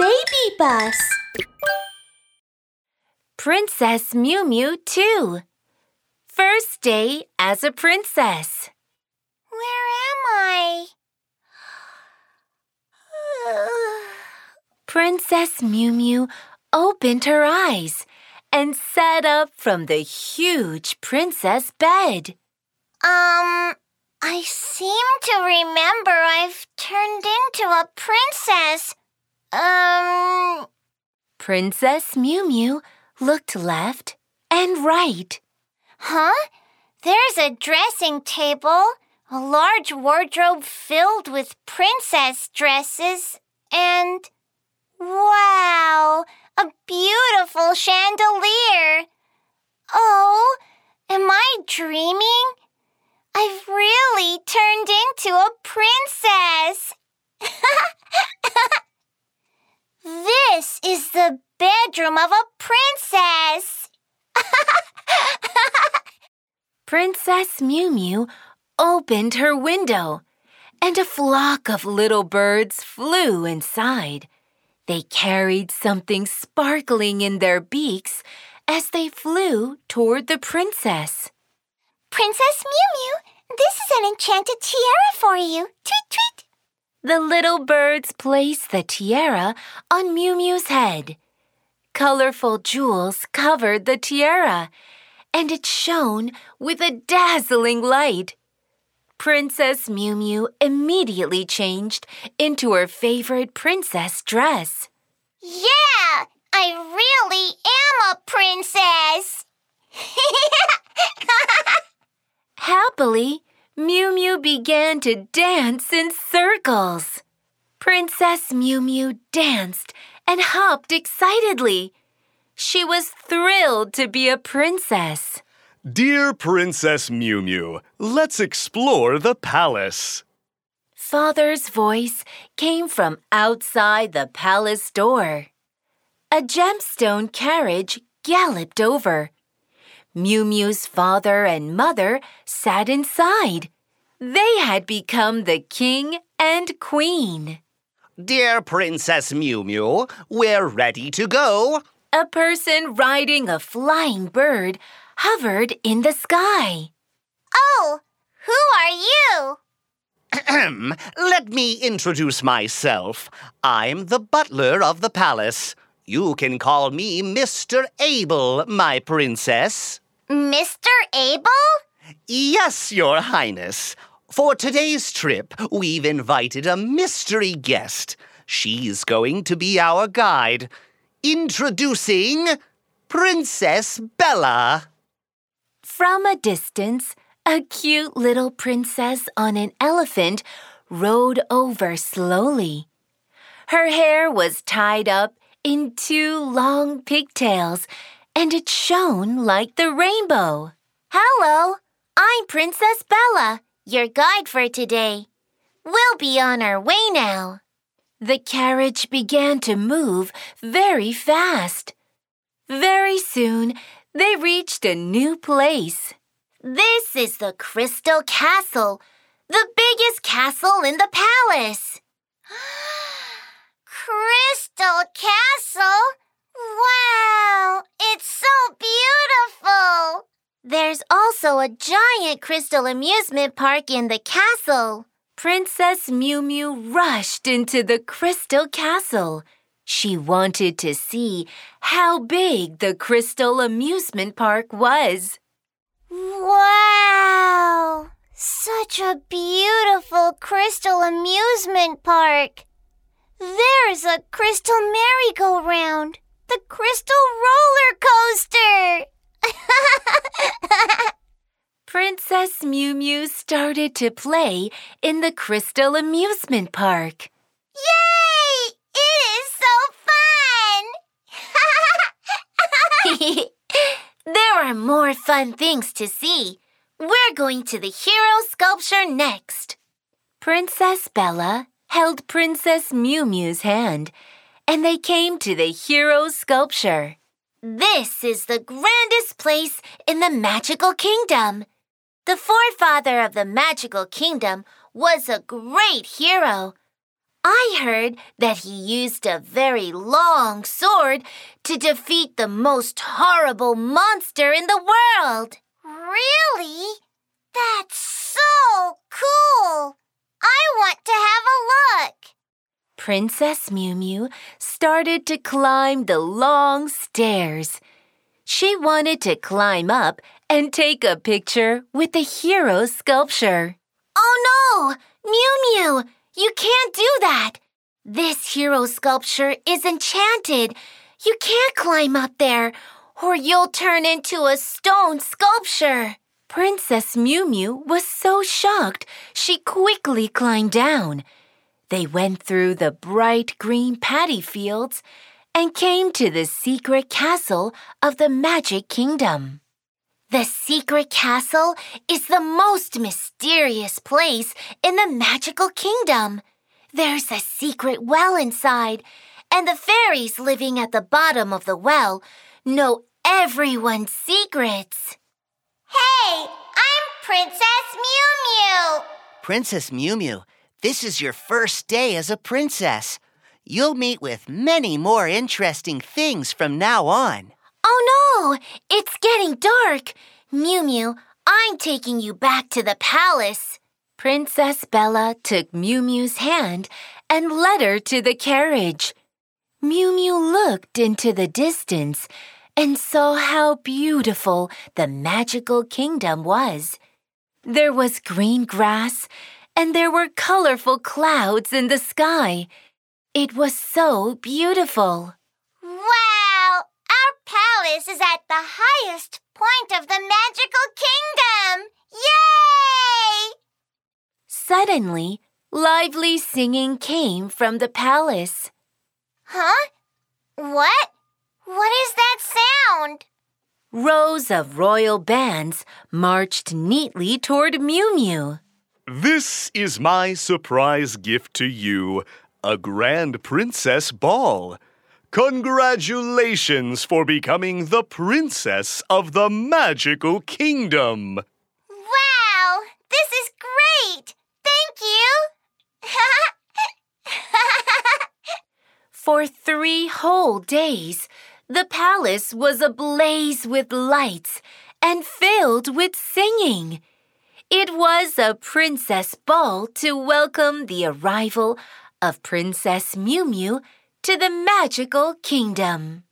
BabyBus Princess Miumiu 2 First day as a princess. Where am I? Princess Miumiu opened her eyes and sat up from the huge princess bed. Um, I seem to remember I've turned into a princess. Um, Princess Miumiu looked left and right. huh? There's a dressing table, a large wardrobe filled with princess dresses, and wow, a beautiful chandelier. Oh, am I dreaming? I've really turned into a princess. this is the bedroom of a princess. Princess Miumiu opened her window, and a flock of little birds flew inside. They carried something sparkling in their beaks as they flew toward the princess. Princess Miumiu, this is an enchanted tiara for you. Tweet, tweet. The little birds placed the tiara on Miumiu's head. Colorful jewels covered the tiara, and it shone with a dazzling light. Princess Miumiu immediately changed into her favorite princess dress. Yeah, I really am a princess. Happily, Mew Mew began to dance in circles. Princess Miumiu danced and hopped excitedly. She was thrilled to be a princess. Dear Princess Miumiu, let's explore the palace. Father's voice came from outside the palace door. A gemstone carriage galloped over. Miumiu's father and mother sat inside. They had become the king and queen. Dear Princess Miumiu, we're ready to go. A person riding a flying bird hovered in the sky. oh, who are you? Ahem. Let me introduce myself. I'm the butler of the palace. You can call me Mr. Abel, my princess. Mr. Abel? Yes, Your Highness. For today's trip, we've invited a mystery guest. She's going to be our guide. Introducing Princess Bella. From a distance, a cute little princess on an elephant rode over slowly. Her hair was tied up in two long pigtails, and it shone like the rainbow. Hello, I'm Princess Bella, your guide for today. We'll be on our way now. The carriage began to move very fast. Very soon, they reached a new place. This is the Crystal Castle, the biggest castle in the palace. Crystal Castle? Wow, it's so beautiful. There's also a giant crystal amusement park in the castle. Princess Miumiu rushed into the crystal castle. She wanted to see how big the crystal amusement park was. Wow! Such a beautiful crystal amusement park. There's a crystal merry-go-round, the crystal roller coaster. Princess Miumiu started to play in the crystal amusement park. Yay! It is so fun! there are more fun things to see. We're going to the hero sculpture next. Princess Bella held Princess Miumiu's hand, and they came to the hero sculpture. This is the grandest place in the magical kingdom. The forefather of the magical kingdom was a great hero. I heard that he used a very long sword to defeat the most horrible monster in the world. Really? That's so cool! I want to have a look. Princess Miumiu started to climb the long stairs. She wanted to climb up and take a picture with the hero sculpture. Oh no! Mew Mew! You can't do that! This hero sculpture is enchanted. You can't climb up there, or you'll turn into a stone sculpture. Princess Miumiu was so shocked she quickly climbed down. They went through the bright green paddy fields and came to the secret castle of the Magic Kingdom. The secret castle is the most mysterious place in the magical kingdom. There's a secret well inside, and the fairies living at the bottom of the well know everyone's secrets. Hey, I'm Princess Mew Mew. Princess Miumiu, this is your first day as a princess. You'll meet with many more interesting things from now on. Oh no! It's getting dark! Miumiu, I'm taking you back to the palace. Princess Bella took Miumiu's hand and led her to the carriage. Miumiu looked into the distance and saw how beautiful the magical kingdom was. There was green grass and there were colorful clouds in the sky. It was so beautiful. Wow! Our palace is at the highest point of the magical kingdom! Yay! Suddenly, lively singing came from the palace. Huh? What? What is that sound? Rows of royal bands marched neatly toward Miumiu. This is my surprise gift to you a grand princess ball. Congratulations for becoming the princess of the magical kingdom. Wow! This is great! Thank you! For three whole days, the palace was ablaze with lights and filled with singing. It was a princess ball to welcome the arrival of Princess Miumiu to the magical kingdom.